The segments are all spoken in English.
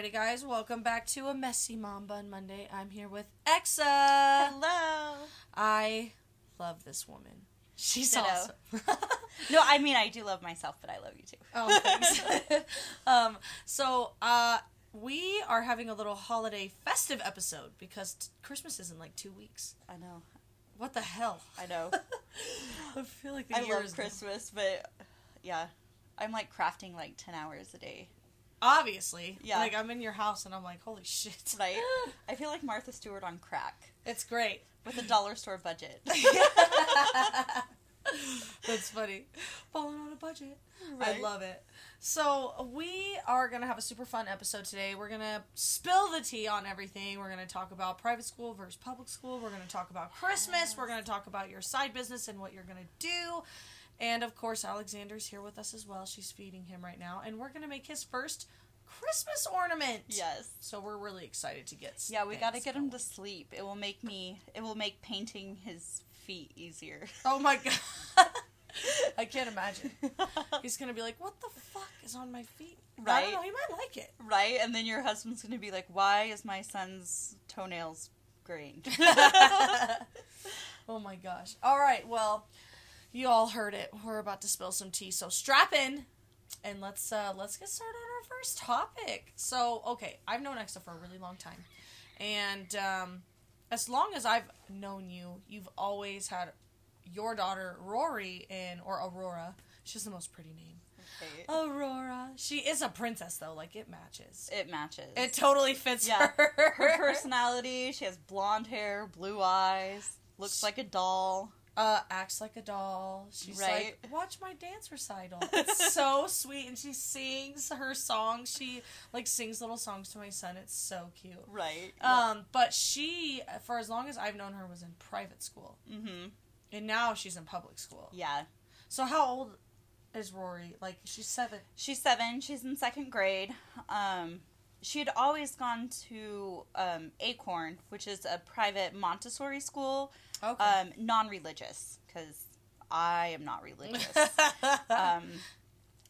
Alrighty, guys, welcome back to a messy Mom Bun Monday. I'm here with Exa. Hello. I love this woman. She's Ditto. awesome. No, I mean I do love myself, but I love you too. oh, thanks. um, so, uh, we are having a little holiday festive episode because t- Christmas is in like two weeks. I know. What the hell? I know. I feel like the I year love is Christmas, but yeah, I'm like crafting like ten hours a day. Obviously, Yeah. Like I'm in your house and I'm like, holy shit! Right? I feel like Martha Stewart on crack It's great. with a dollar store budget. That's funny. Falling on a budget. I love it. So we are gonna have a super fun episode today. We're gonna spill the tea on everything. We're gonna talk about private school versus public school. We're gonna talk about Christmas. We're gonna talk about your side business and what you're gonna do. And of course, Alexander's here with us as well. She's feeding him right now, and we're gonna make his first Christmas ornament. yes. So we're really excited to get. Yeah, we got to get him to sleep. It will make me. It will make painting his feet easier. Oh my god. I can't imagine. He's gonna be like, "What the fuck is on my feet?" I Right? don't know. He might like it. right? And then your husband's gonna be like, "Why is my son's toenails green?" oh my gosh. All right. Well, you all heard it. We're about to spill some tea. So strap in, and let's uh, let's get started on our first topic. So okay, I've known Exa for a really long time, and um, as long as I've known you, you've always had your daughter Rory in or Aurora. She's the most pretty name. Okay. Aurora. She is a princess though. Like it matches. It matches. It totally fits Yeah. her. her personality. She has blonde hair, blue eyes, looks like a doll. Uh, acts like a doll. She's Right. like, watch my dance recital. It's so sweet, and she sings her songs. She like sings little songs to my son. It's so cute. Right. Um, but she, for as long as I've known her, was in private school, mm-hmm. and now she's in public school. Yeah. So how old is Rory? Like she's seven. She's seven. She's in second grade. Um, she had always gone to um, Acorn, which is a private Montessori school, Okay. um, non-religious, because I am not religious. um,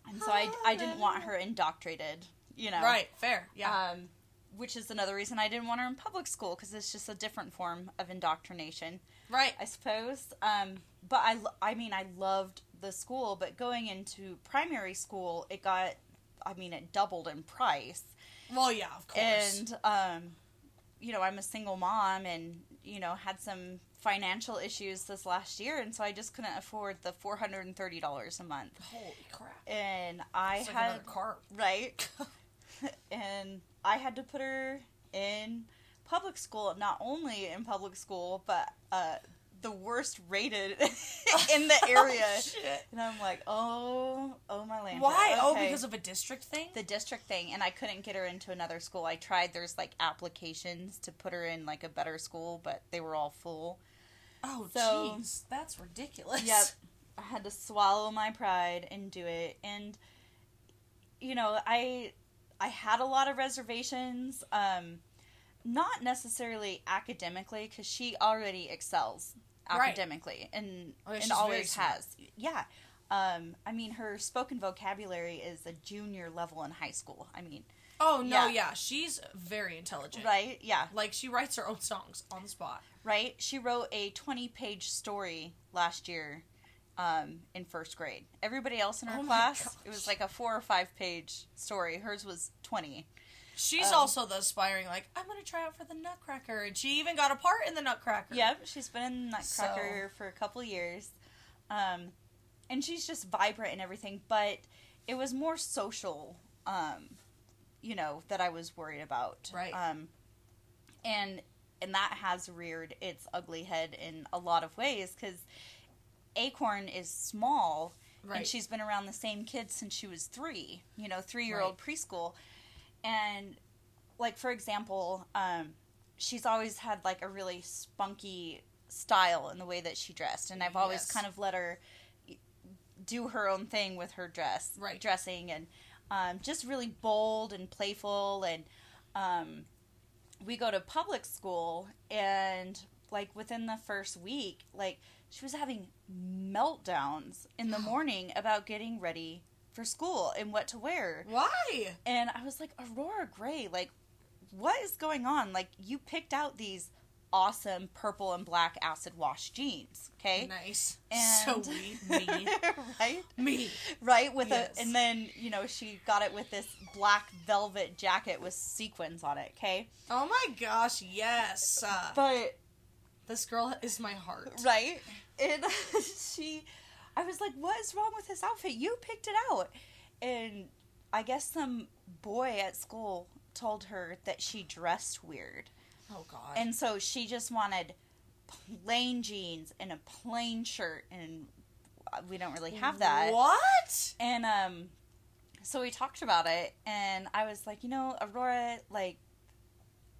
and so I, I didn't want her indoctrinated, you know. right. Fair. Yeah. Um, which is another reason I didn't want her in public school because it's just a different form of indoctrination, right. I suppose. Um, but I, I mean, I loved the school, but going into primary school, it got, I mean, it doubled in price. Well, yeah. Of course. And, um, you know, I'm a single mom and, you know, had some financial issues this last year, and so I just couldn't afford the $430 a month. Holy crap. And I had car. right and i had to put her in public school not only in public school but uh, the worst rated in the area Oh, shit. and i'm like oh oh my land Why? Oh, because of a district thing. the district thing and i couldn't get her into another school i tried there's like applications to put her in like a better school but they were all full Oh, So- jeez, that's ridiculous. Yep. I had to swallow my pride and do it. And you know, I I had a lot of reservations um not necessarily academically cuz she already excels Right. academically and Oh, and always has. Yeah. Um I mean her spoken vocabulary is a junior level in high school. I mean, Oh no, Yeah. yeah, she's very intelligent. right? Yeah. Like she writes her own songs on the spot. right? She wrote a 20 page story last year um, in first grade. Everybody else in her Oh class, gosh. it was like a four or five page story. Hers was 20. She's Um, also the aspiring, like I'm gonna try out for the Nutcracker, and she even got a part in the Nutcracker. Yep, she's been in Nutcracker for a couple years. Um, and she's just vibrant and everything, but it was more social, um, you know, that I was worried about. Right. Um, and and that has reared its ugly head in a lot of ways because Acorn is small right. and she's been around the same kids since she was three you know three year old preschool and like for example um, she's always had like a really spunky style in the way that she dressed and i've always Yes. kind of let her do her own thing with her dress Right. dressing and um, just really bold and playful and um, we go to public school and like within the first week like she was having meltdowns in the morning about getting ready for for school and what to wear. Why? And I was like, Aurora Gray, like, what is going on? Like, you picked out these awesome purple and black acid wash jeans, okay? Nice. And so we, me, right? me. Right? With Yes. a, and then, you know, she got it with this black velvet jacket with sequins on it, okay? Oh my gosh, yes. Uh, But, this girl is my heart. right? And she, I was like, what is wrong with this outfit? You picked it out. And I guess some boy at school told her that she dressed weird. Oh god. And so she just wanted plain jeans and a plain shirt, and we don't really have that. What? And um, so we talked about it, and I was like, you know, Aurora, like,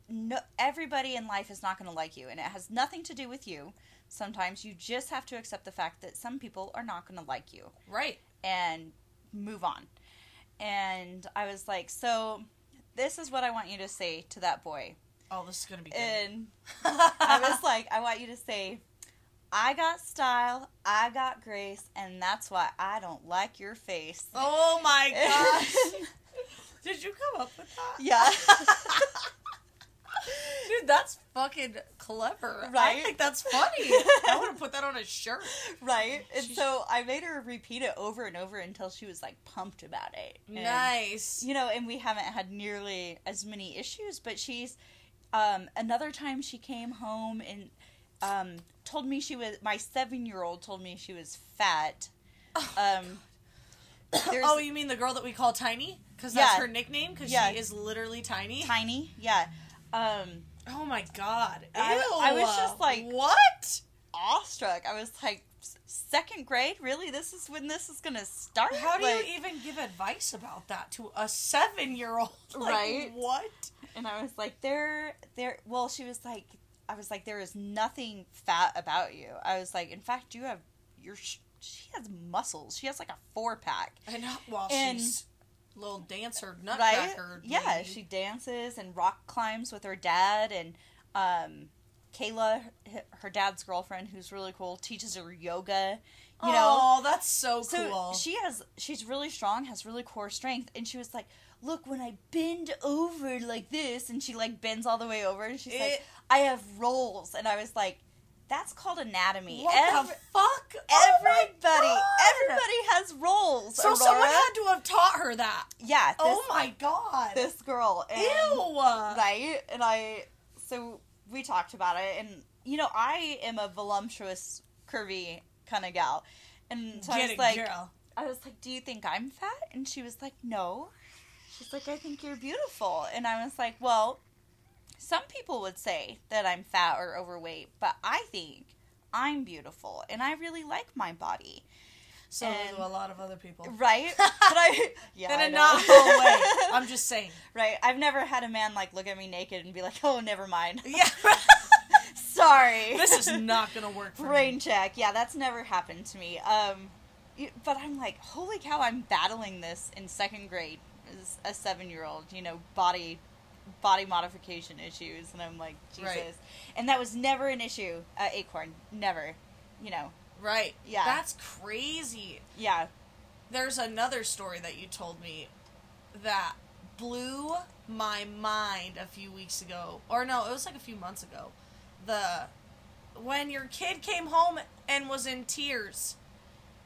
no, everybody in life is not going to like you, and it has nothing to do with you. Sometimes you just have to accept the fact that some people are not going to like you Right. and move on. And I was like, so this is what I want you to say to that boy. Oh, this is gonna be good. And I was like, I want you to say, I got style, I got grace, and that's why I don't like your face. oh my gosh. Did you come up with that? yeah. Dude, that's fucking clever. Right? I think that's funny. I want to put that on a shirt. right? And so I made her repeat it over and over until she was like pumped about it. And, Nice. You know, and we haven't had nearly as many issues, but she's um another time she came home and um told me she was my 7-year-old told me she was fat. Um there's oh, you mean the girl that we call Tiny? Because that's Yeah. her nickname? Because Yeah. she is literally tiny? tiny. Yeah. Um Oh my god. Ew. I- I was just like- what? awestruck. I was like, "S- second grade? Really? This is when this is gonna start? How do Like- you even give advice about that to a seven year old? Right? What? And I was like, there, there. Well, she was like, I was like, there is nothing fat about you. I was like, in fact, you have your. She has muscles. She has like a four pack. I know. Well, And- she's little dancer, Right? nutcracker. Yeah, she dances and rock climbs with her dad and um, Kayla, her dad's girlfriend, who's really cool, teaches her yoga. You know, Oh, that's so, So cool. she has she's really strong, has really core strength, and she was like, "Look, when I bend over like this," and she like bends all the way over, and she's like, "I have rolls," and I was like, "That's called anatomy." what Every- the fuck? Oh everybody, God. everybody has rolls. So Aurora. someone had to have taught her that. yeah. Oh this, oh my god. this girl, and, Ew. right? And I, so we talked about it, and you know, I am a voluptuous, curvy kind of gal, and so I was like, girl. I was like, "Do you think I'm fat?" And she was like, "No." She's like, "I think you're beautiful." And I was like, "Well, some people would say that I'm fat or overweight, but I think I'm beautiful and I really like my body." So and- do a lot of other people. Right? but I yeah, In a whole way. I'm just saying. right. I've never had a man like look at me naked and be like, "Oh, never mind." Yeah. Sorry. this is not gonna work for brain me. check. Yeah, that's never happened to me. Um, but I'm like, holy cow! I'm battling this in second grade as a seven year old. You know, body body modification issues, and I'm like, Jesus. Right. And that was never an issue Acorn. Never. You know. Right. Yeah. That's crazy. Yeah. There's another story that you told me that blew my mind a few weeks ago. Or no, it was like a few months ago. The when your kid came home and was in tears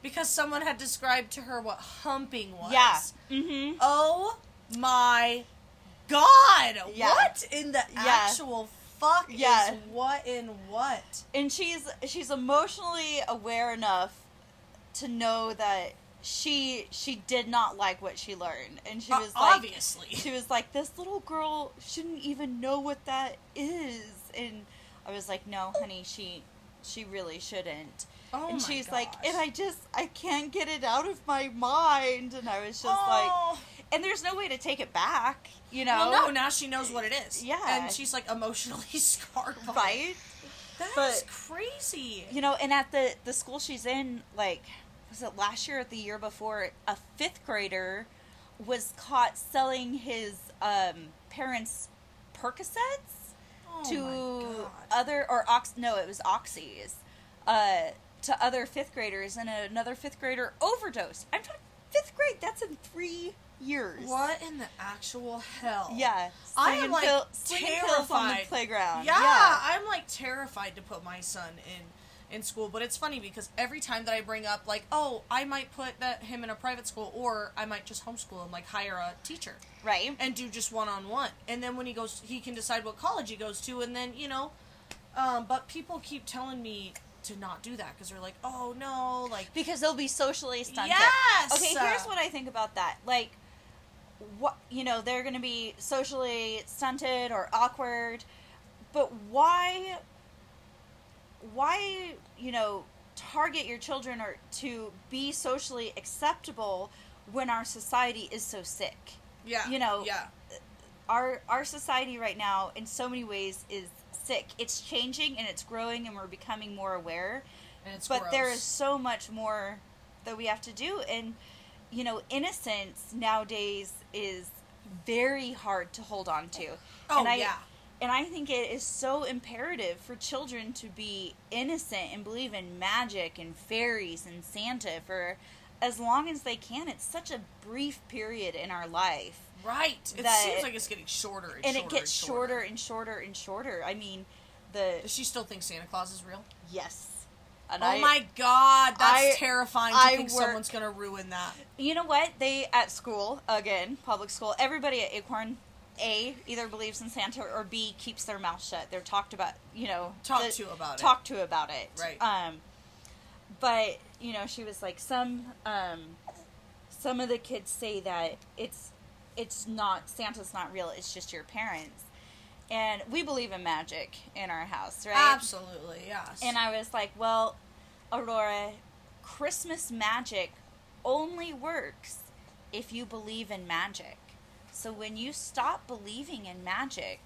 because someone had described to her what humping was. Yeah. Mm-hmm. Oh my god. Yeah. What in the Yeah. actual fuck Yeah. is what in what? And she's she's emotionally aware enough to know that she she did not like what she learned, and she Uh, was like, obviously. she was like, this little girl shouldn't even know what that is. And I was like, no, honey, she she really shouldn't. Oh and she's like, and I just I can't get it out of my mind. And I was just like, Oh. And there's no way to take it back, you know? Well, no, now she knows what it is. Yeah. And she's like emotionally scarred by it. right? That But- is crazy. You know, and at the the school she's in, like, was it last year or the year before? A fifth grader was caught selling his um, parents' Percocets. Oh to other or ox no it was oxys uh to other fifth graders and another fifth grader overdosed i'm talking fifth grade. That's in three years. What in the actual hell? Yeah. I am like pill- slinging the terrified. playground. Yeah, yeah. I'm like terrified to put my son in in school, but it's funny because every time that I bring up like, oh, I might put that him in a private school, or I might just homeschool him, like hire a teacher Right. and do just one on one, and then when he goes, he can decide what college he goes to, and then you know, um, but people keep telling me to not do that because they're like, oh no, like because they'll be socially stunted. Yes! Okay, here's what I think about that. Like, what you know, they're going to be socially stunted or awkward, but why? Why you know target your children or to be socially acceptable when our society is so sick? yeah, you know, yeah, our our society right now in so many ways is sick. It's changing and it's growing and we're becoming more aware and it's but there gross. is so much more that we have to do and you know innocence nowadays is very hard to hold on to oh and I, yeah, and i think it is so imperative for children to be innocent and believe in magic and fairies and santa for as long as they can it's such a brief period in our life right. It seems like it's getting shorter and, shorter. and shorter it gets and shorter and shorter and shorter i mean the Does she still think Santa Claus is real? yes and oh I- my god, that's I- terrifying to I think work- someone's gonna ruin that. You know what? They at school again, public school. Everybody at Acorn, A either believes in Santa or B keeps their mouth shut. They're talked about. You know, Talk the- to about it. talk to about it. Right. Um, but you know, she was like some. Um, some of the kids say that it's it's not Santa's not real. It's just your parents, and we believe in magic in our house, right? Absolutely, yes. And I was like, well, Aurora, Christmas magic only works if you believe in magic. So when you stop believing in magic,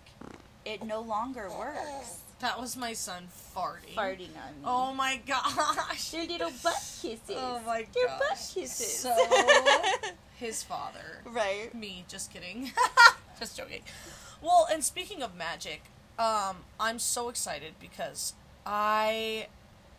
it no longer works. that was my son farting. Farting on me. Oh my gosh. Their little butt kisses. Oh my Their gosh. butt kisses. So his father. right. Me, just kidding. just joking. Well, and speaking of magic, um, I'm so excited because I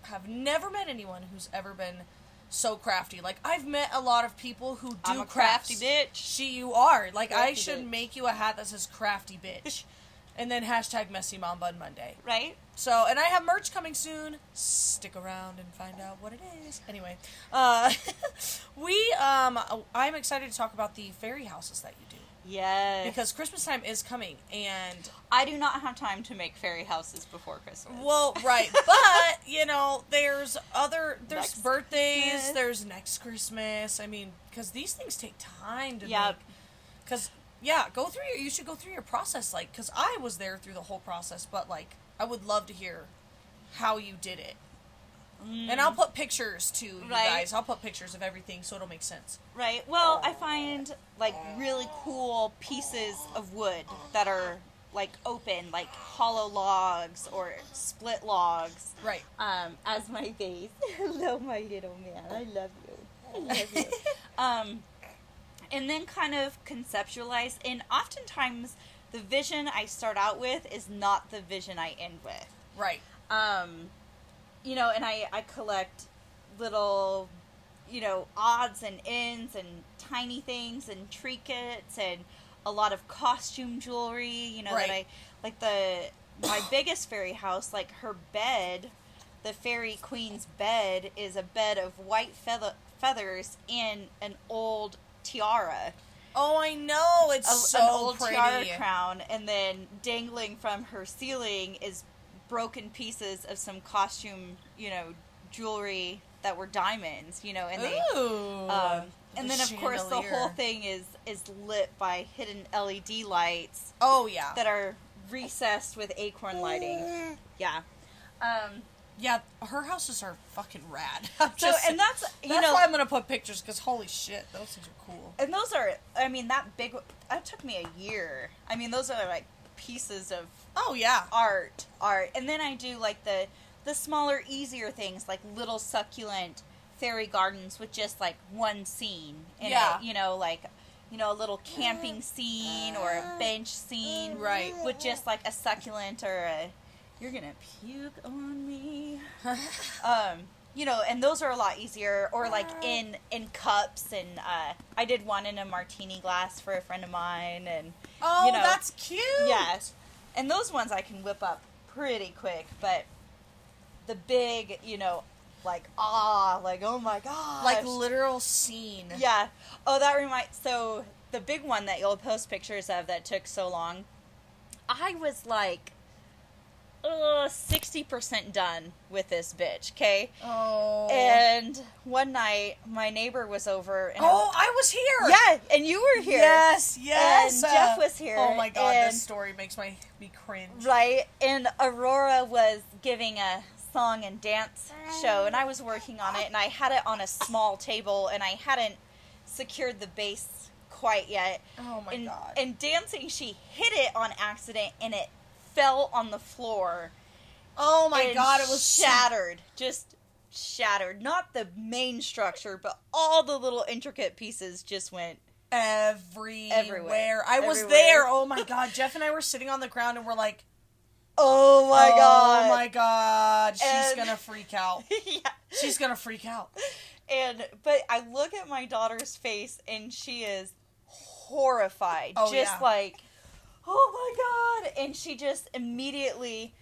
have never met anyone who's ever been so crafty. Like I've met a lot of people who do I'm a crafty bitch. She, you are. Like I should bitch. make you a hat that says "crafty bitch," and then hashtag Messy Mom Bun Monday. Right? So, and I have merch coming soon. Stick around and find out what it is. Anyway, uh, we um, I'm excited to talk about the fairy houses that you Yes. because Christmas time is coming, and I do not have time to make fairy houses before Christmas. well, right, but you know, there's other there's Next birthdays, Christmas. there's next Christmas. I mean, because these things take time to Yep. make. Because yeah, go through your you should go through your process, like because I was there through the whole process, but like I would love to hear how you did it. And I'll put pictures to you Mm. Right. guys. I'll put pictures of everything so it'll make sense. Right. Well, I find like really cool pieces of wood that are like open, like hollow logs or split logs. Right. Um, as my base. Hello, my little man. I love you. I love you. um, and then kind of conceptualize. And oftentimes, the vision I start out with is not the vision I end with Right. um, you know, and I, I collect little, you know, odds and ends and tiny things and trinkets and a lot of costume jewelry, you know, that I like the my biggest fairy house, like her bed, the fairy queen's bed is a bed of white feather feathers in an old tiara Oh, I know. It's a, so an old pretty. tiara crown, and then dangling from her ceiling is broken pieces of some costume, you know, jewelry that were diamonds, you know, and they. Ooh. Um, The and then of course the whole thing is is lit by hidden LED lights Oh yeah. that are recessed with acorn lighting. Yeah. Um, yeah, her houses are fucking rad. I'm so just- and that's you that's know why I'm gonna put pictures because holy shit, those things are cool. and those are I mean that big that took me a year. I mean those are like pieces of Oh yeah. art art and then i do like the the smaller easier things like little succulent fairy gardens with just like one scene in Yeah. it you know like you know a little camping scene or a bench scene Right. with just like a succulent or a you're gonna puke on me um you know, and those are a lot easier. Or like in in cups, and uh, I did one in a martini glass for a friend of mine, and Oh, you know, that's cute. yeah, and those ones I can whip up pretty quick. But the big, you know, like ah, like oh my god, Like literal scene. yeah. Oh, that reminds. So the big one that you'll post pictures of that took so long, I was like, Uh, sixty percent done with this bitch. Okay. Oh. And one night, my neighbor was over. And oh, I was here. yeah, and you were here. Yes, yes. And Jeff was here, Oh my god, and- this story makes my me cringe. Right, and Aurora was giving a song and dance show, and I was working on it, and I had it on a small table, and I hadn't secured the bass quite yet. Oh my and, god. And dancing, she hit it on accident, and it fell on the floor. oh my god, it was shattered, just shattered. Not the main structure, but all the little intricate pieces just went. everywhere. Everywhere. I was Everywhere. there. Oh my god. Jeff and I were sitting on the ground and we're like, Oh my oh god! Oh my god. She's And- gonna freak out. yeah. She's gonna freak out. And but I look at my daughter's face and she is horrified. Oh, just yeah. like oh my god and she just immediately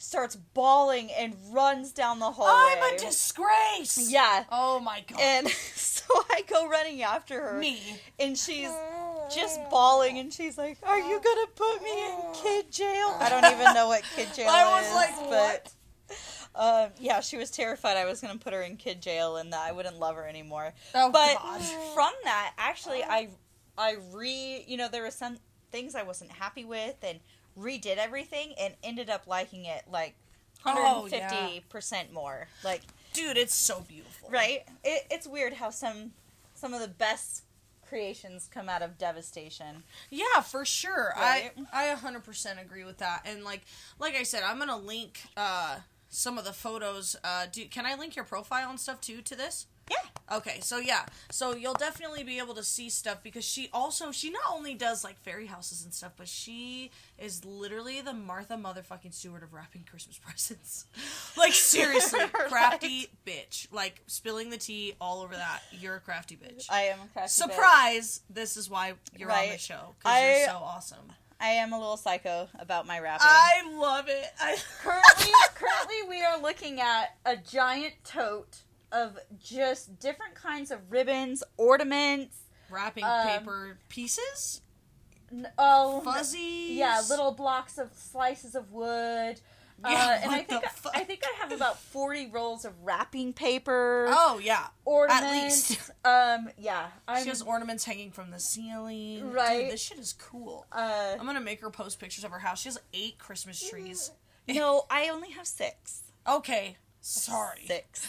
starts bawling and runs down the hallway. I'm a disgrace. Yeah. Oh my god. And so I go running after her. Me. And she's just bawling and she's like, Are you gonna put me in kid jail? I don't even know what kid jail is. I was is. like, but um, yeah, she was terrified I was gonna put her in kid jail and that I wouldn't love her anymore. Oh but god. from that, actually I I re you know, there were some things I wasn't happy with and redid everything and ended up liking it like Oh, 150 percent more. Like Dude, it's so beautiful. right? It, it's weird how some some of the best creations come out of devastation. Yeah, for sure. Right? I I 100% agree with that. And like like I said, I'm going to link uh some of the photos uh do can I link your profile and stuff too to this? Yeah. Okay, so yeah, so you'll definitely be able to see stuff because she also she not only does like fairy houses and stuff, but she is literally the Martha motherfucking Stewart of wrapping Christmas presents. like seriously, crafty bitch. Like spilling the tea all over that. You're a crafty bitch. I am a crafty bitch. Surprise! This is why you're on the show because you're so awesome. I am a little psycho about my wrapping. I love it. I currently, currently, we are looking at a giant tote of just different kinds of ribbons, ornaments. wrapping Um, paper pieces, Oh, fuzzy. yeah, little blocks of slices of wood. Yeah, uh, and I think fuck? I think I have about forty rolls of wrapping paper. Oh yeah, ornaments. At least. Um, yeah, I'm, she has ornaments hanging from the ceiling. Right. Dude, this shit is cool. uh, I'm gonna make her post pictures of her house. She has eight Christmas trees. no, I only have six. Okay, sorry. Six,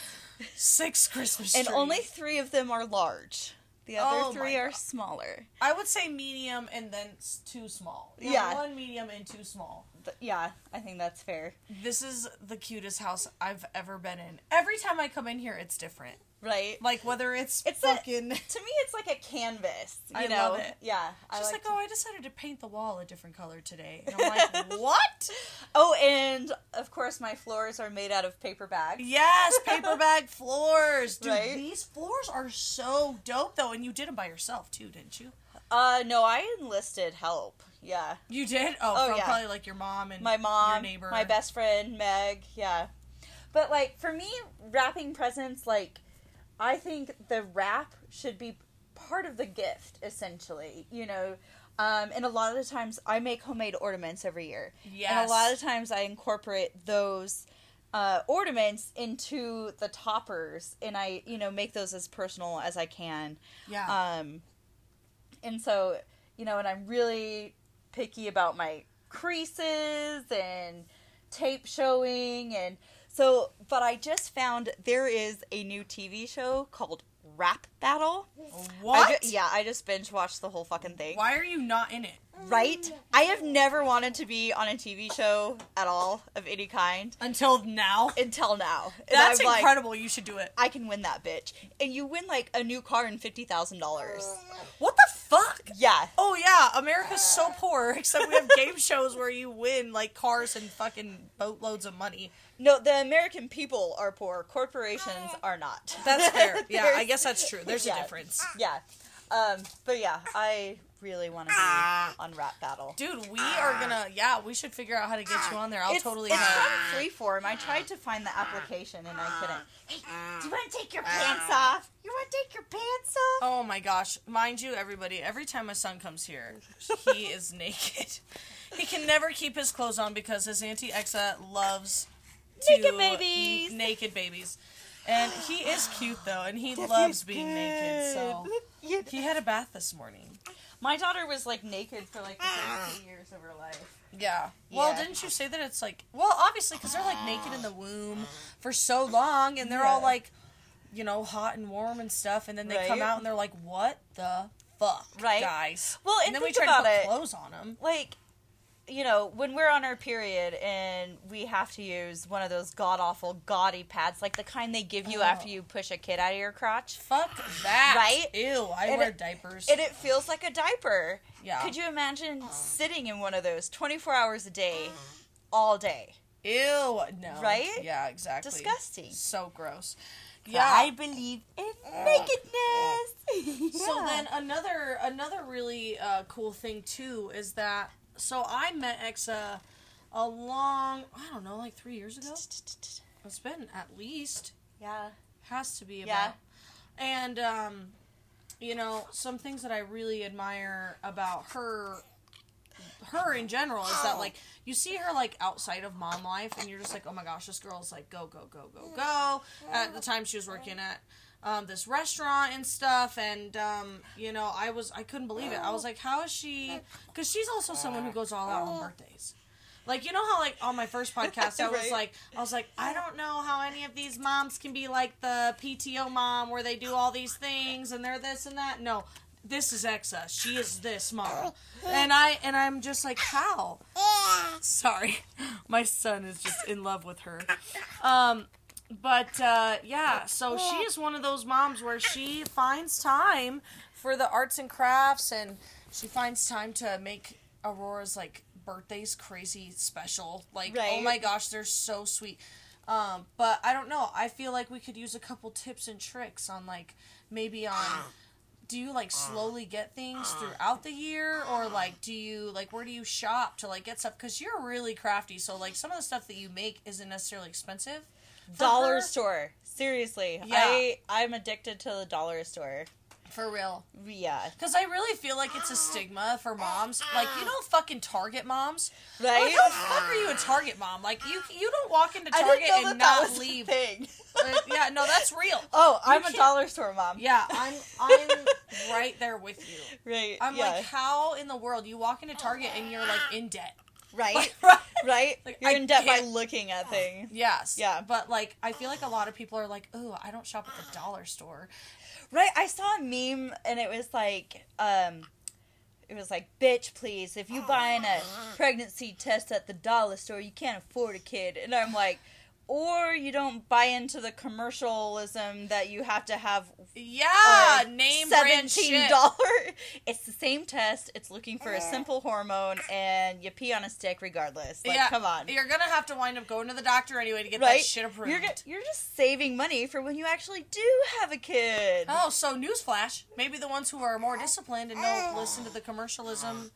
Six Christmas trees. and only three of them are large. The other Oh three are God. smaller. I would say medium and then two small. Yeah. one medium and two small. Th- yeah, I think that's fair. This is the cutest house I've ever been in. Every time I come in here, it's different. Right. Like whether it's, It's a- fucking. to me, it's like a canvas. You I know? love it. Yeah. I She's like, to- oh, I decided to paint the wall a different color today. And I'm like, what? oh, and of course, my floors are made out of paper bags. Yes, paper bag floors. Dude, Right? these floors are so dope, though. And you did them by yourself, too, didn't you? Uh, no, I enlisted help. Yeah. You did? Oh, Oh, yeah. probably like your mom and my mom, your neighbor. my best friend Meg, yeah. But like for me, wrapping presents, like I think the wrap should be part of the gift, essentially. You know, um, and a lot of the times I make homemade ornaments every year, Yes. and a lot of times I incorporate those. Uh, ornaments into the toppers, and I, you know, make those as personal as I can. Yeah. Um, and so, you know, and I'm really picky about my creases and tape showing. And so, but I just found there is a new TV show called Wrap Battle. what? I ju- yeah, I just binge watched the whole fucking thing. Why are you not in it? Right? I have never wanted to be on a TV show at all of any kind Until now. until now. And That's I'm like, incredible. you should do it. I can win that bitch. And you win like a new car and $50,000. What the fuck? Yeah. Oh yeah, America's so poor. Except we have game shows where you win like cars and fucking boatloads of money. No, the American people are poor. Corporations are not. That's fair. Yeah, I guess that's true. There's Yeah. a difference. Yeah. Um, but yeah, I really want to be ah. on Wrap Battle. Dude, we are gonna. Ah. Yeah, we should figure out how to get you on there. I'll it's, totally. It's uh, from ah. Freeform. I tried to find the application and I couldn't. Hey, do you want to take your pants off? You want to take your pants off? Oh my gosh. Mind you, everybody, every time my son comes here, he is naked. He can never keep his clothes on because his Auntie Exa loves Naked babies. n- naked babies. And he is cute though, and he loves being naked. So he had a bath this morning. My daughter was like naked for like the first ah. two years of her life. Yeah. Well, Yeah. didn't you say that it's like well, obviously because they're like naked in the womb for so long, and they're all like, you know, hot and warm and stuff, and then they come out and they're like, what the fuck, Right. guys? Well, and, and then we try to put it. clothes on them. like you know when we're on our period and we have to use one of those god awful gaudy pads like the kind they give you Oh. after you push a kid out of your crotch Fuck that. Right? Ew, I And wear it- diapers. and it feels like a diaper yeah. could you imagine sitting in one of those 24 hours a day all day Ew, no. Right? Yeah, exactly. disgusting So gross. yeah i believe in nakedness So Yeah. then another another really uh, cool thing too is that so I met Exa a long I don't know like three years ago. It's been at least yeah has to be about. Yeah. And um, you know some things that I really admire about her her in general is that like you see her like outside of mom life and you're just like oh my gosh this girl's like go go go go go at the time she was working at um, this restaurant and stuff and um, you know i was i couldn't believe it. I was like how is she because she's also someone who goes all out on birthdays. Like you know how like on my first podcast i was Right. like i was like i don't know how any of these moms can be like the pto mom where they do all these things and they're this and that. No this is exa. She is this mom. And i and i'm just like how? Sorry. My son is just in love with her. Um but uh, yeah so she is one of those moms where she finds time for the arts and crafts and she finds time to make aurora's like birthdays crazy special. Like oh my gosh they're so sweet. Um, but i don't know. I feel like we could use a couple tips and tricks on like maybe on do you like slowly get things throughout the year? Or like do you like where do you shop to like get stuff? Because you're really crafty so like some of the stuff that you make isn't necessarily expensive dollar her. store. Seriously. Yeah. i i'm addicted to the dollar store. For real. Yeah. Because i really feel like it's a stigma for moms. Like you know fucking target moms. Right? Like how the fuck are you a target mom? Like you you don't walk into target and not leave. thing. Uh, yeah no that's real. Oh, I'm a dollar store mom. yeah i'm i'm right there with you. Right. i'm yeah. like how in the world? You walk into target and you're like in debt right. right right. Like, You're I in debt by looking at things. Yes. Yeah. But like I feel like a lot of people are like, "Oh, I don't shop at the dollar store." Right. I saw a meme and it was like, um, it was like, bitch, please, if you buying a pregnancy test at the dollar store, you can't afford a kid. And I'm like, or you don't buy into the commercialism that you have to have Yeah, name brand seventeen dollar. It's the same test. It's looking for a simple hormone, and you pee on a stick regardless. Like, yeah, come on. You're gonna have to wind up going to the doctor anyway to get right? that shit approved. You're you're just saving money for when you actually do have a kid. oh, so newsflash: maybe the ones who are more disciplined and don't listen to the commercialism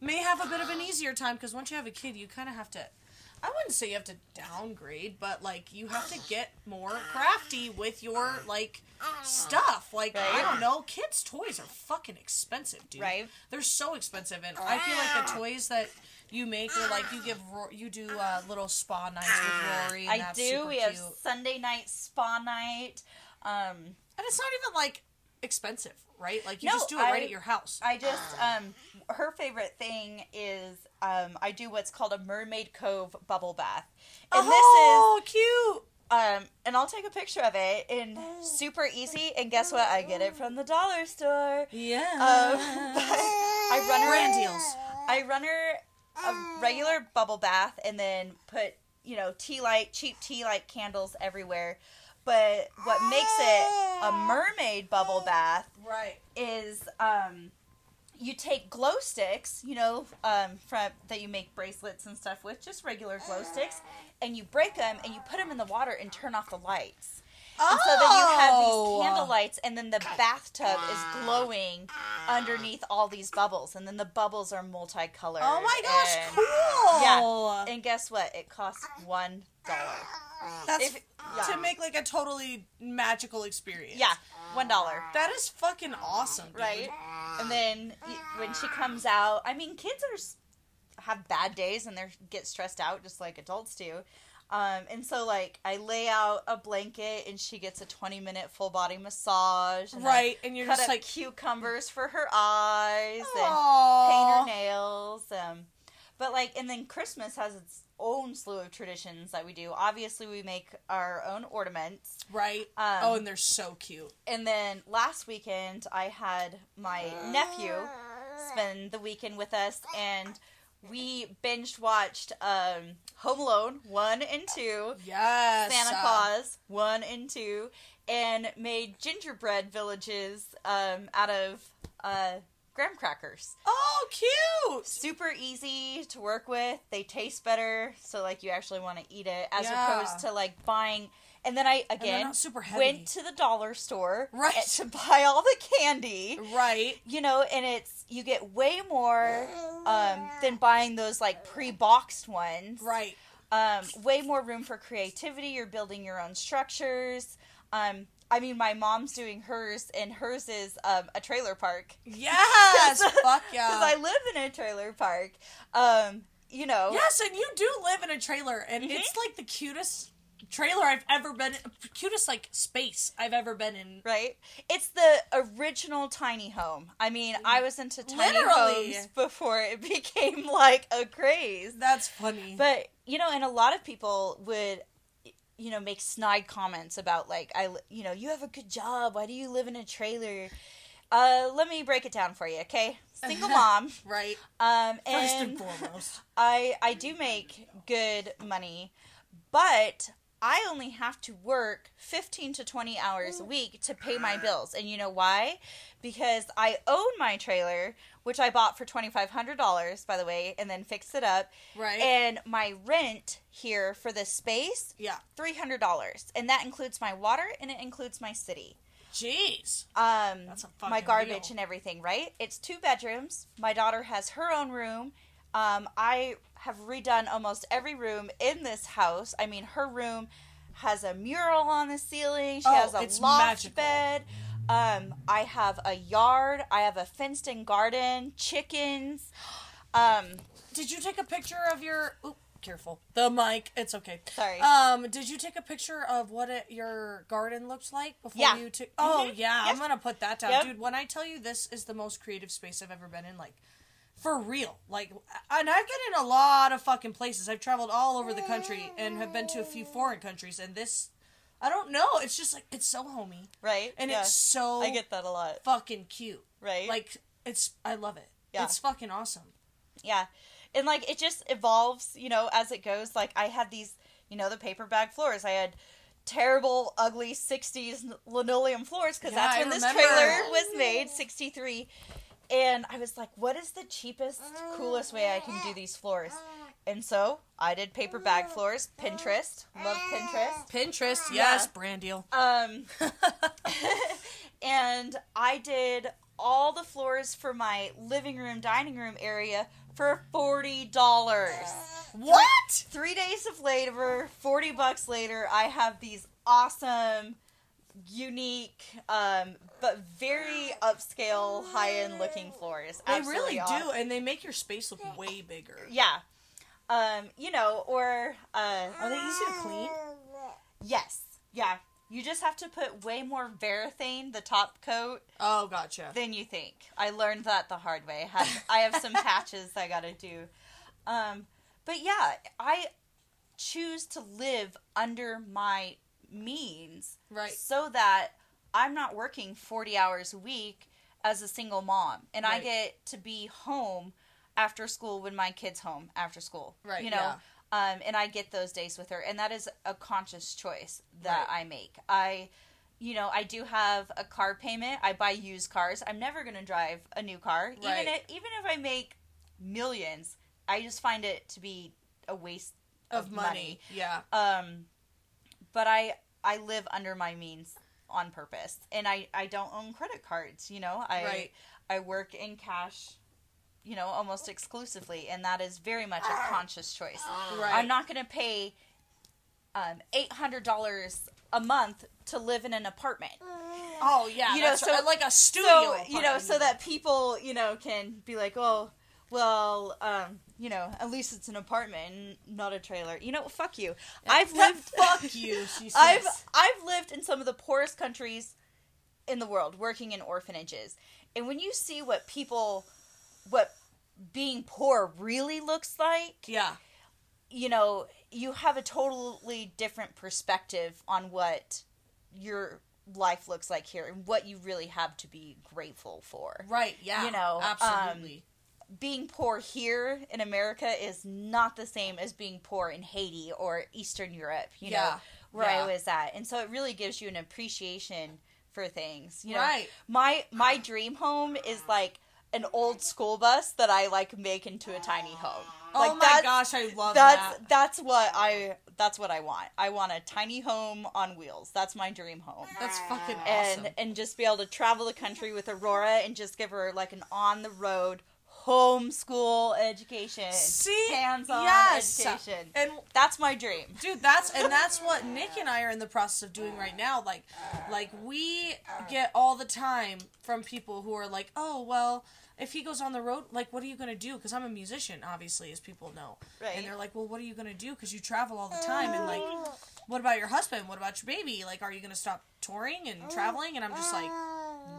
may have a bit of an easier time because once you have a kid, you kind of have to. I wouldn't say you have to downgrade, but like you have to get more crafty with your like stuff. Like I don't know, kids' toys are fucking expensive, dude. Right. They're so expensive, and I feel like the toys that you make or like you give you do uh, little spa nights with Rory. And I that's do. Super We have cute. Sunday night spa night. Um, and it's not even like expensive, right? Like you No, just do it right at your house. I just um, her favorite thing is um, I do what's called a Mermaid Cove bubble bath, and oh, cute. this is um, and I'll take a picture of it and super easy. And guess what? I get it from the dollar store. Yeah. Um, I run around Brand deals. I run her a regular bubble bath and then put you know tea light, cheap tea light candles everywhere. But what makes it a mermaid bubble bath Right. is um, you take glow sticks, you know, um, from that you make bracelets and stuff with, just regular glow sticks, and you break them and you put them in the water and turn off the lights. And so then you have Oh. these candle lights, and then the bathtub is glowing underneath all these bubbles, and then the bubbles are multicolored. Oh my gosh, and- cool. Yeah. And guess what? It costs one dollar. That's If- yeah. to make like a totally magical experience. Yeah, one dollar. That is fucking awesome, dude. right? And then when she comes out, I mean, kids are have bad days and they get stressed out just like adults do. Um, and so like I lay out a blanket and she gets a twenty minute full body massage. And I Right, and you're cut just up like, cucumbers for her eyes and paint her nails. Um, but like, and then Christmas has its own slew of traditions that we do. Obviously, we make our own ornaments. Right. Um, oh, and they're so cute. And then last weekend, I had my nephew spend the weekend with us, and we binge watched um, Home Alone one and two, Yes. Santa uh, Clause one and two, and made gingerbread villages um, out of uh, graham crackers. Oh, cute. Super easy to work with. They taste better, so like you actually want to eat it, as Yeah. opposed to like buying. And then I again went to the dollar store Right. and- to buy all the candy. Right. You know, and it's you get way more um, than buying those like pre-boxed ones. Right. Um, way more room for creativity. You're building your own structures. Um, I mean, my mom's doing hers, and hers is um, a trailer park. Yes. Fuck yeah. Because I live in a trailer park. Um, you know. Yes, and you do live in a trailer, and Mhm. it's like the cutest trailer I've ever been. Cutest like space I've ever been in. Right? It's the original tiny home. I mean, I was into tiny Literally. homes before it became like a craze. That's funny. But, you know, and a lot of people would you know make snide comments about like I you know, you have a good job. Why do you live in a trailer? Uh, let me break it down for you, okay? Single mom. right. Um, First and and foremost. I I do make good money, but I only have to work 15 to 20 hours a week to pay my bills. And you know why? Because I own my trailer, which I bought for $2500 by the way, and then fixed it up. Right. And my rent here for this space, yeah. $300. And that includes my water and it includes my city Jeez. um That's a my garbage deal. and everything right it's two bedrooms my daughter has her own room um i have redone almost every room in this house i mean her room has a mural on the ceiling she Oh, has a it's loft magical. bed um i have a yard i have a fenced in garden chickens um Did you take a picture of your? Oop, careful. The mic. It's okay. Sorry. Um, did you take a picture of what it, your garden looks like before Yeah. you took? Oh Mhm. yeah, I'm gonna put that down, Yep. dude. When I tell you this is the most creative space I've ever been in, like for real. Like, and I've been in a lot of fucking places. I've traveled all over the country and have been to a few foreign countries, and this, I don't know. It's just like it's so homey, right and Yeah. it's so i get that a lot fucking cute. right Like it's, I love it. Yeah. It's fucking awesome. Yeah. And like it just evolves, you know, as it goes. Like I had these, you know, the paper bag floors. I had terrible, ugly 60s linoleum floors because Yeah, that's I when this remember. trailer was made, 63. And I was like, what is the cheapest, coolest way I can do these floors? And so I did paper bag floors, Pinterest. Love Pinterest. Pinterest, Yeah. yes, brand deal. Um, and I did all the floors for my living room, dining room area for forty dollars. What? Three days of labor, forty bucks later, I have these awesome, unique, um, but very upscale, high end looking floors. They Absolutely really awesome. do, and they make your space look way bigger. Yeah. Um, you know, or uh, Are they easy to clean? yes, yeah. You just have to put way more Varathane, the top coat, Oh, gotcha. than you think. I learned that the hard way. I have, I have some patches I gotta do. Um, but yeah, I choose to live under my means Right. so that I'm not working 40 hours a week as a single mom. And I get to be home after school when my kid's home after school. Right, You know, yeah. um, and I get those days with her, and that is a conscious choice that Right. I make. I, you know, I do have a car payment. I buy used cars. I'm never going to drive a new car, even if, even if I make millions. I just find it to be a waste of, of money. Yeah. um, but I I live under my means on purpose, and I I don't own credit cards. You know, I Right. I work in cash, you know, almost exclusively, and that is very much a conscious choice. Right. I'm not going to pay um, eight hundred dollars a month to live in an apartment. Oh yeah. You know, so- right. like a studio. So you know, so that people you know can be like, oh, well, um, you know, at least it's an apartment, and not a trailer. You know, fuck you. I've lived. fuck you. She says. I've I've lived in some of the poorest countries in the world, working in orphanages, and when you see what people, what being poor really looks like, yeah. you know, you have a totally different perspective on what your life looks like here and what you really have to be grateful for. Right. Yeah. You know, um, Absolutely. Being poor here in America is not the same as being poor in Haiti or Eastern Europe, you know, where Yeah. I was at. And so it really gives you an appreciation for things. You know, Right. my my dream home is like an old school bus that I like make into a tiny home. Oh like oh my gosh, I love that's that. that's what I that's what I want. I want a tiny home on wheels. That's my dream home. That's fucking awesome. And and just be able to travel the country with Aurora and just give her like an on the road homeschool education. See, hands-on yes. education. And That's my dream. dude that's and that's what nick and i are in the process of doing right now like like we get all the time from people who are like oh well if he goes on the road like what are you going to do because i'm a musician obviously as people know Right. and they're like well what are you going to do because you travel all the time and like what about your husband what about your baby like are you going to stop touring and traveling and i'm just like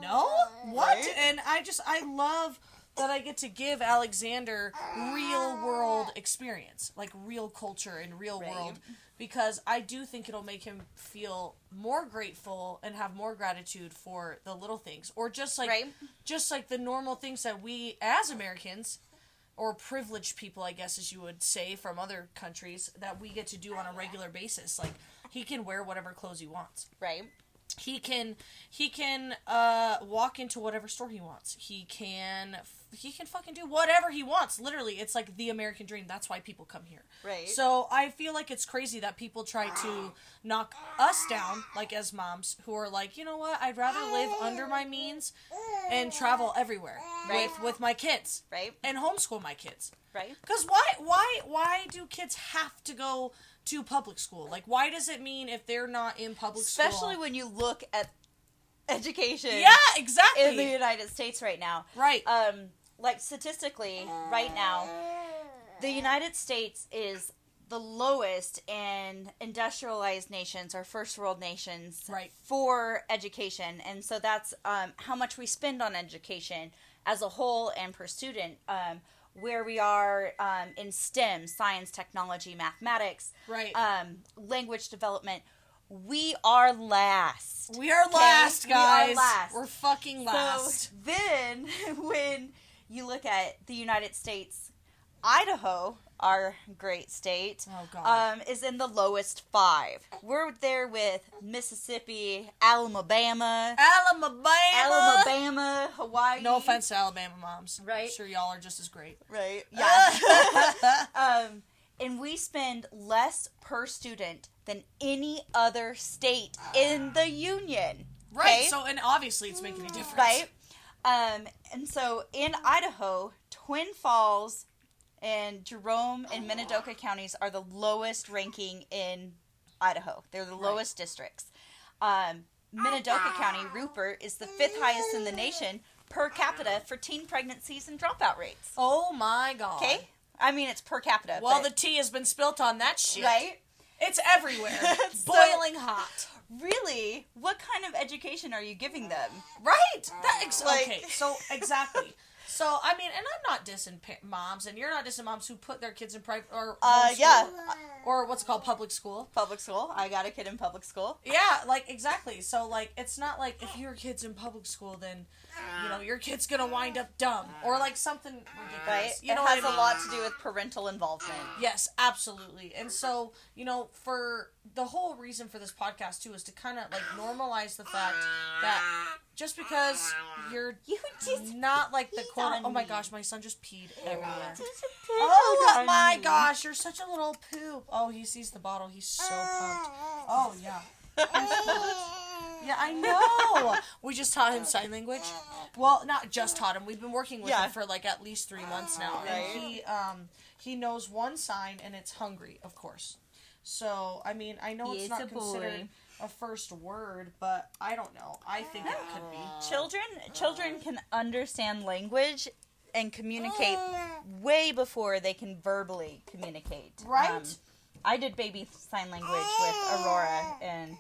no what Right. and i just i love that i get to give alexander real ah. world experience like real culture and real Right. world because i do think it'll make him feel more grateful and have more gratitude for the little things or just like Right. just like the normal things that we as americans or privileged people i guess as you would say from other countries that we get to do on a regular basis like he can wear whatever clothes he wants Right. He can he can uh walk into whatever store he wants he can he can fucking do whatever he wants literally it's like the american dream that's why people come here Right. so i feel like it's crazy that people try to knock us down like as moms who are like you know what i'd rather live under my means and travel everywhere Right. with with my kids Right. and homeschool my kids Right. because why why why do kids have to go to public school like why does it mean if they're not in public school Especially when you look at education yeah exactly in the United States right now. right um, like statistically, right now, the United States is the lowest in industrialized nations or first world nations Right. for education, and so that's um, how much we spend on education as a whole and per student. Um, where we are um, in STEM, science, technology, mathematics, Right. um, language development, we are last. we are last guys. we are last. we're fucking last So then, when you look at the United States, Idaho, our great state, Oh, God. um, is in the lowest five. We're there with Mississippi, Alabama, alabama Alabama, Hawaii. no offense to alabama moms Right. I'm sure y'all are just as great right? Yeah. um, and we spend less per student than any other state in the union. right okay? so and obviously it's making a difference right? Um, and so in Idaho, Twin Falls and Jerome and Minidoka counties are the lowest ranking in Idaho. They're the lowest districts. Um, Minidoka County, Rupert, is the fifth highest in the nation per capita for teen pregnancies and dropout rates. oh my god Okay? I mean, it's per capita. well the tea has been spilt on that shit right? it's everywhere So- boiling hot Really? What kind of education are you giving them? Right. That ex- Like- okay. So exactly. So I mean, and I'm not dissing pa- moms, and you're not dissing moms who put their kids in private or Uh, yeah. or what's it called public school. Public school. I got a kid in public school. Yeah, like exactly. So like, it's not like if your kid's in public school, then you know your kid's gonna wind up dumb or like something ridiculous. Right? You it know has what I a mean? lot to do with parental involvement. Yes, absolutely. And so, you know, for the whole reason for this podcast too is to kind of like normalize the fact that just because you're You just not like the quote. Oh my gosh, my son just peed everywhere. Oh my gosh, you're such a little poop. Oh, he sees the bottle. He's so pumped. Oh yeah. Yeah, I know. We just taught him sign language. Well, not just taught him. We've been working with Yeah. him for like at least three months now, Right. and he um he knows one sign, and it's hungry, of course. So I mean, I know He it's not a considered a first word, but I don't know. I think it could be. Children children can understand language and communicate way before they can verbally communicate. Right. Um, I did baby sign language with Aurora and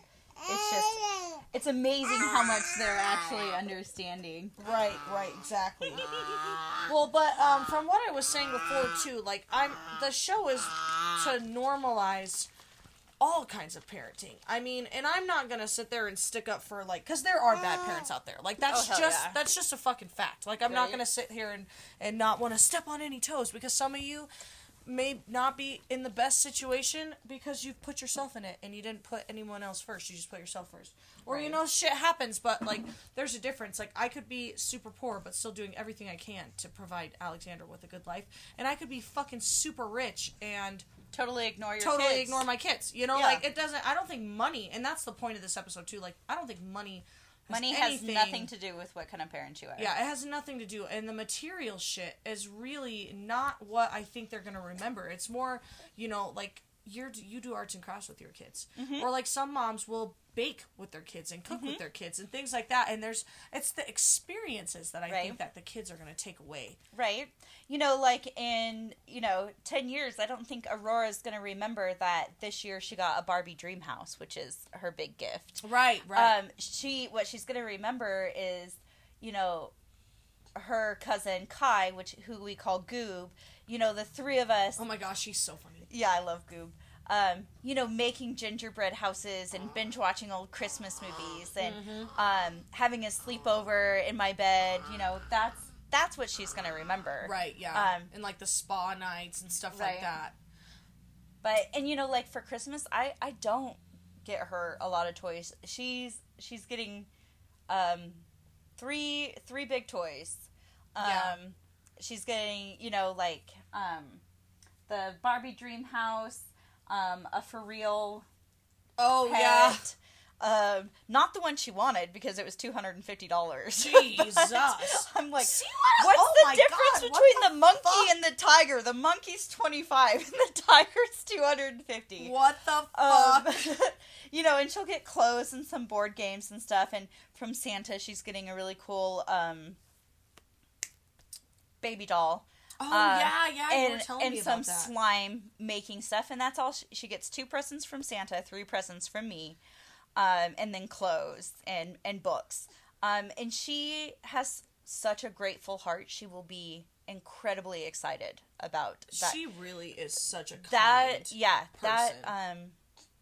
it's just it's amazing how much they're actually understanding. Right, right, exactly. well, but um, from what I was saying before too, like I'm the show is to normalize all kinds of parenting. I mean, and I'm not gonna sit there and stick up for like, because there are bad parents out there. Like that's Oh, just yeah. that's just a fucking fact. Like I'm not gonna sit here and and not want to step on any toes because some of you may not be in the best situation because you've put yourself in it and you didn't put anyone else first. You just put yourself first. Or you know shit happens, but like there's a difference. Like I could be super poor but still doing everything I can to provide Alexander with a good life, and I could be fucking super rich and Totally ignore your totally kids. ignore my kids. You know, Yeah. like it doesn't. I don't think money, and that's the point of this episode too. Like I don't think money. Money has nothing to do with what kind of parent you are. Yeah, it has nothing to do, and the material shit is really not what I think they're gonna remember. It's more, you know, like you're you do arts and crafts with your kids, Mm-hmm. or like some moms will bake with their kids and cook with their kids and things like that. And there's it's the experiences that I Right. think that the kids are gonna take away. Right. You know, like in, you know, 10 years, I don't think Aurora's going to remember that this year she got a Barbie dream house, which is her big gift. Right, right. Um, she, what she's going to remember is, you know, her cousin Kai, which, who we call Goob, you know, the three of us. oh my gosh, she's so funny. Yeah, I love Goob. Um, you know, making gingerbread houses and binge watching old Christmas movies and um, having a sleepover in my bed. You know, that's that's what she's gonna remember. Right, yeah, Um, and like the spa nights and stuff Right. like that. But and you know, like for Christmas, I I don't get her a lot of toys. She's she's getting um three three big toys. Um Yeah. she's getting, you know, like um the Barbie dream house, um a for real Oh pet. yeah, Um, not the one she wanted because it was two hundred and fifty dollars. Jesus. I'm like, See what- what's oh the difference God, between the the, monkey fuck? and the tiger? The monkey's twenty five and the tiger's two hundred and fifty. what the Um, fuck? you know, and she'll get clothes and some board games and stuff. And from Santa, she's getting a really cool um, baby doll. Oh uh, yeah, yeah, and, telling and me some about that. slime making stuff, and that's all. She, she gets two presents from Santa, three presents from me, um, and then clothes and and books. Um, and she has such a grateful heart. She will be incredibly excited about that. she really is such a that yeah, that um,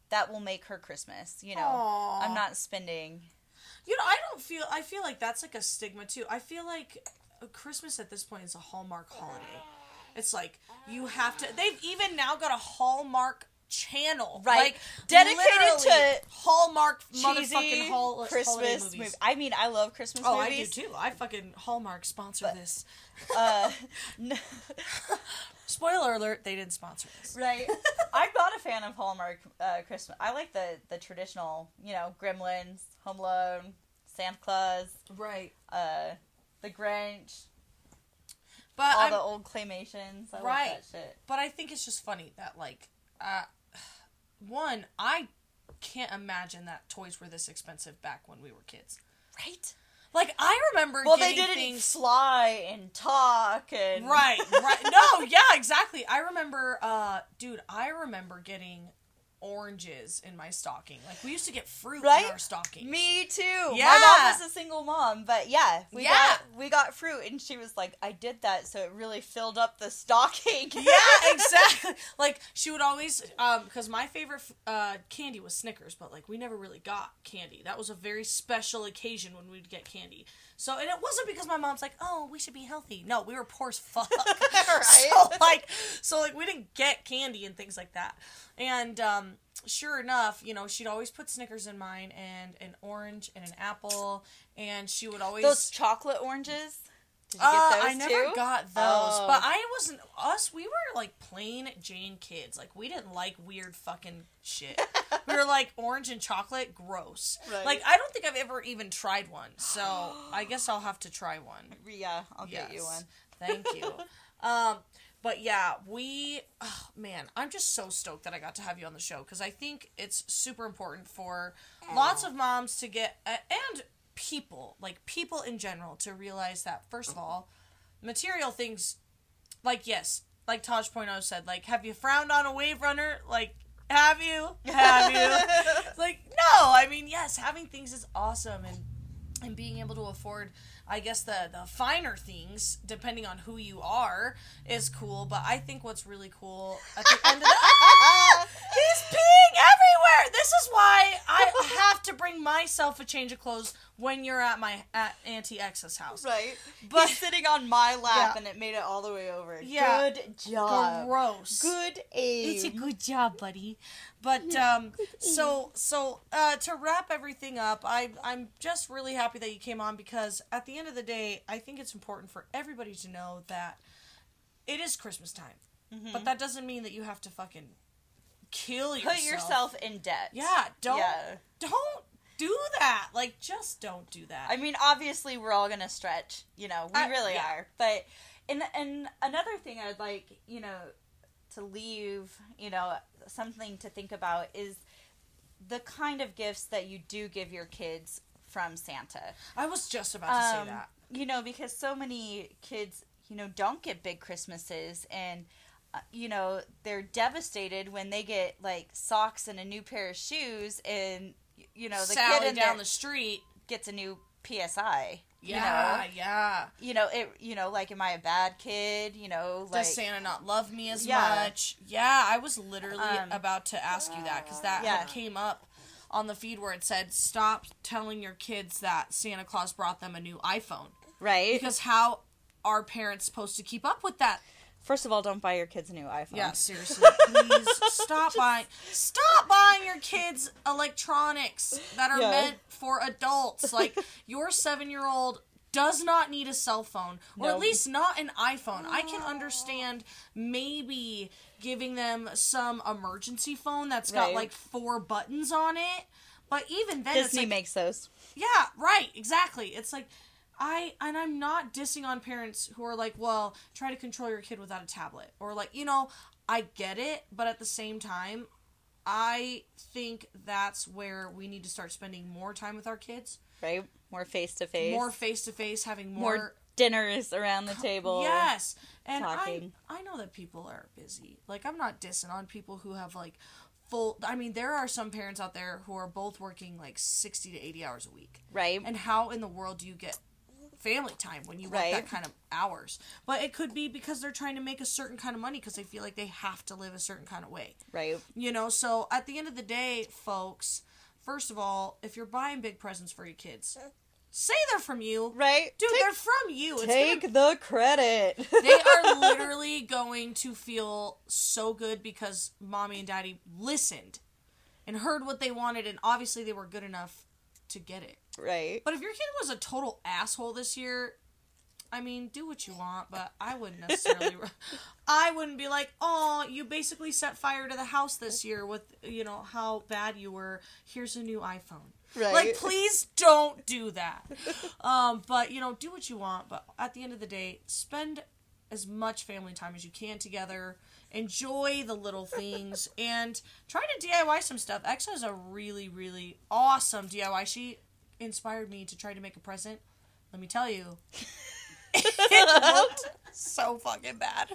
that will make her Christmas. You know, Aw. I'm not spending. You know, I don't feel. I feel like that's like a stigma too. I feel like Christmas at this point is a Hallmark holiday. It's like you have to. They've even now got a Hallmark channel, Right. Like Dedicated to Hallmark motherfucking hol- Christmas movies. movie. I mean, I love Christmas Oh, I do too. I fucking Hallmark sponsor But- this. Uh, Spoiler alert: they didn't sponsor this. right. I'm not a fan of Hallmark uh, Christmas. I like the the traditional, you know, Gremlins, Home Alone, Santa Claus, Right, uh, the Grinch, but all I'm, the old claymations. I Right. love that shit. But I think it's just funny that like, uh, one, I can't imagine that toys were this expensive back when we were kids. Right. Like I remember. Well, they didn't things. fly and talk and Right, right. No, yeah, exactly. I remember, uh, dude. I remember getting oranges in my stocking. Like we used to get fruit Right? in our stocking. Me too. Yeah. My mom was a single mom, but yeah, we Yeah. got we got fruit, and she was like, "I did that, so it really filled up the stocking." yeah, exactly. Like she would always, um, because my favorite uh candy was Snickers, but like we never really got candy. That was a very special occasion when we'd get candy. So, and it wasn't because my mom's like, "Oh, we should be healthy." No, we were poor as fuck. Right. So like, so like, we didn't get candy and things like that. And um, sure enough, you know, she'd always put Snickers in mine and an orange and an apple, and she would always Those chocolate oranges. Did you uh, get those I never too? got those, Oh. but I wasn't us. We were like plain Jane kids. Like we didn't like weird fucking shit. we were like orange and chocolate, gross. Right. Like I don't think I've ever even tried one. So I guess I'll have to try one. Yeah, I'll get you one. Thank you. um, but yeah, we. Oh, man, I'm just so stoked that I got to have you on the show because I think it's super important for lots of moms to get uh, and people like people in general to realize that first of all, material things, like yes, like Taj Point oh said, like have you frowned on a wave runner? Like have you? Have you? like no, I mean yes, having things is awesome and and being able to afford i guess the the finer things depending on who you are is cool but i think what's really cool at the end of the he's peeing everywhere this is why i have to bring myself a change of clothes when you're at my at auntie Exa's house Right. But- He's sitting on my lap Yeah. and it made it all the way over. Yeah. Good job. gross Good aim. It's a good job, buddy. But um, so so uh, to wrap everything up, I I'm just really happy that you came on because at the end of the day, I think it's important for everybody to know that it is Christmas time, but that doesn't mean that you have to fucking kill yourself. Put yourself in debt. Yeah, don't Yeah. don't do that. Like, just don't do that. I mean, obviously, we're all gonna stretch. You know, we I- really yeah. are. But and and another thing I'd like you know to leave you know something to think about is the kind of gifts that you do give your kids from Santa. I was just about to say Um, that. You know, because so many kids, you know, don't get big Christmases and uh, you know, they're devastated when they get like socks and a new pair of shoes and you know, the Sally kid down there the street. gets a new PSI. Yeah, You know, yeah. you know, it you know, like am I a bad kid, you know, like Does Santa not love me as Yeah. much? Yeah, I was literally Um, about to ask you that because that Yeah. came up on the feed where it said, "Stop telling your kids that Santa Claus brought them a new iPhone." right? Because how are parents supposed to keep up with that? First of all, don't buy your kids a new iPhone. Yeah, seriously, please stop buying. Stop buying your kids electronics that are Yeah. meant for adults. Like your seven-year-old does not need a cell phone, or at least not an iPhone. I can understand maybe giving them some emergency phone that's got Right. like four buttons on it. But even then, it's Disney like, makes those. yeah, right, exactly. It's like I and I'm not dissing on parents who are like, well, try to control your kid without a tablet or like, you know, I get it, but at the same time, I think that's where we need to start spending more time with our kids, Right? More face to face. more face to face, having more, more dinners around the table. Yes. And talking. I I know that people are busy. Like I'm not dissing on people who have like full I mean there are some parents out there who are both working like 60 to 80 hours a week. Right. And how in the world do you get family time when you work Right. that kind of hours? But it could be because they're trying to make a certain kind of money because they feel like they have to live a certain kind of way. right. You know, so at the end of the day, folks, first of all, if you're buying big presents for your kids, say they're from you. Right. Dude, Take- they're from you. It's Take gonna, the credit. they are literally going to feel so good because mommy and daddy listened and heard what they wanted, and obviously they were good enough to get it. right. But if your kid was a total asshole this year, I mean, do what you want, but I wouldn't necessarily. I wouldn't be like, oh, you basically set fire to the house this year with, you know, how bad you were. Here's a new iPhone. Right. Like, please don't do that. um, but, you know, do what you want. But at the end of the day, spend as much family time as you can together. Enjoy the little things and try to DIY some stuff. Exa has a really, really awesome DIY. She inspired me to try to make a present. Let me tell you, it looked so fucking bad.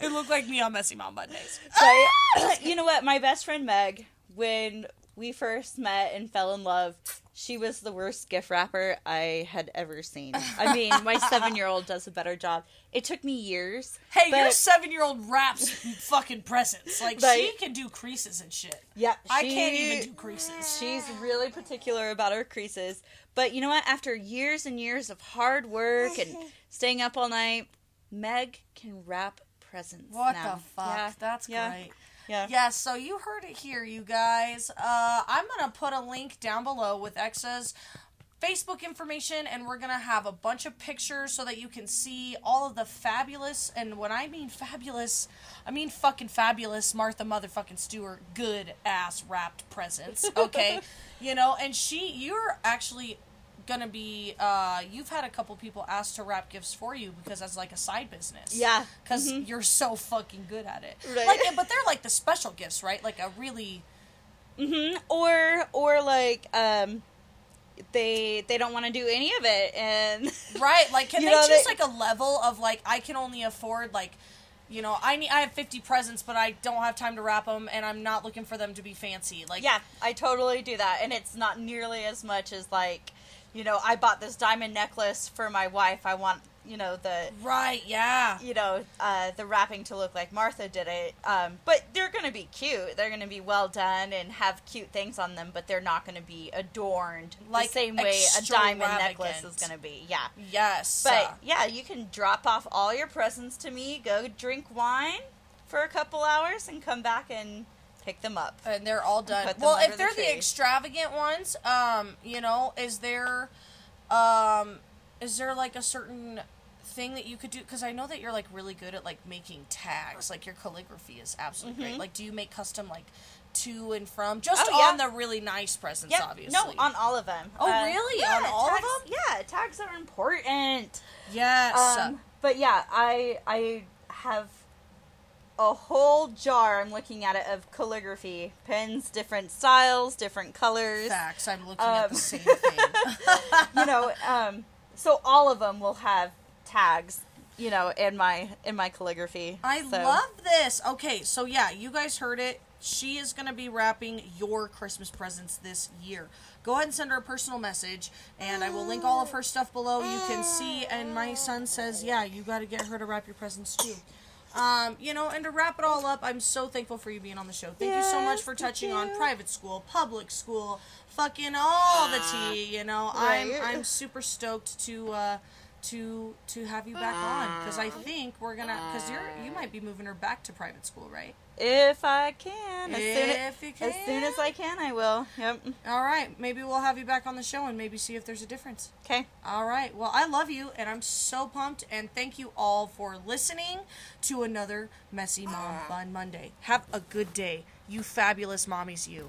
It looked like me on Messy Mom Mondays. You know what? My best friend Meg, when we first met and fell in love, she was the worst gift wrapper I had ever seen. I mean, my seven year old does a better job. It took me years. Hey, your seven year old wraps fucking presents. Like, she can do creases and shit. Yeah, I can't even do creases. She's really particular about her creases. But you know what? After years and years of hard work and mm-hmm. staying up all night, Meg can wrap presents. What now. the fuck? Yeah, That's yeah, great. Yeah. Yes, so you heard it here, you guys. Uh, I'm gonna put a link down below with Exa's Facebook information, and we're gonna have a bunch of pictures so that you can see all of the fabulous. And when I mean fabulous, I mean fucking fabulous Martha motherfucking Stewart good ass wrapped presents. Okay, you know, and she, you're actually gonna be. Uh, you've had a couple people ask to wrap gifts for you because that's like a side business. Yeah. because you're so fucking good at it. Right. Like, but they're like the special gifts, right? Like a really Mm hmm Or or like um, they they don't want to do any of it, and right. Like, can they know, choose they- like a level of like I can only afford like. You know, I need. I have fifty presents, but I don't have time to wrap them, and I'm not looking for them to be fancy. Like, yeah, I totally do that, and it's not nearly as much as like, you know, I bought this diamond necklace for my wife. I want you know the right, yeah, you know, uh, the wrapping to look like Martha did it. Um, but they're going to be cute. They're going to be well done and have cute things on them, but they're not going to be adorned Like the same way a diamond necklace is going to be. Yeah. yes. But yeah, you can drop off all your presents to me, go drink wine for a couple hours, and come back and pick them up. and they're all done. Well, if they're the, tree. extravagant ones, um, you know, is there, um, is there like a certain thing that you could do? Because I know that you're like really good at like making tags. Like your calligraphy is absolutely great. Like, do you make custom like to and from just Mm-hmm. Oh, yeah. on the really nice presents? Yeah, obviously. no, on all of them. Oh, really? yeah, On all of tags- them? Yeah, tags are important. yes. Um, but yeah, I I have a whole jar. I'm looking at it of calligraphy pens, different styles, different colors. Facts. I'm looking at the um, same thing. You know, um, so all of them will have tags. You know, in my in my calligraphy. I So- love this. Okay, so yeah, you guys heard it. She is going to be wrapping your Christmas presents this year. Go ahead and send her a personal message, and I will link all of her stuff below. You can see, and my son says, yeah, you got to get her to wrap your presents too. Um, you know, and to wrap it all up, I'm so thankful for you being on the show. Thank you so much for touching on private school, public school, fucking all the tea. You know, I'm I'm super stoked to uh, to to have you back on because I think we're gonna because you're you might be moving her back to private school, right? If I can, as soon as, If you as soon as I can, I will. Yep. All right, maybe we'll have you back on the show and maybe see if there's a difference. Okay. All right. Well, I love you and I'm so pumped and thank you all for listening to another Messy Mom Bun Monday. Have a good day. You fabulous mommies, you.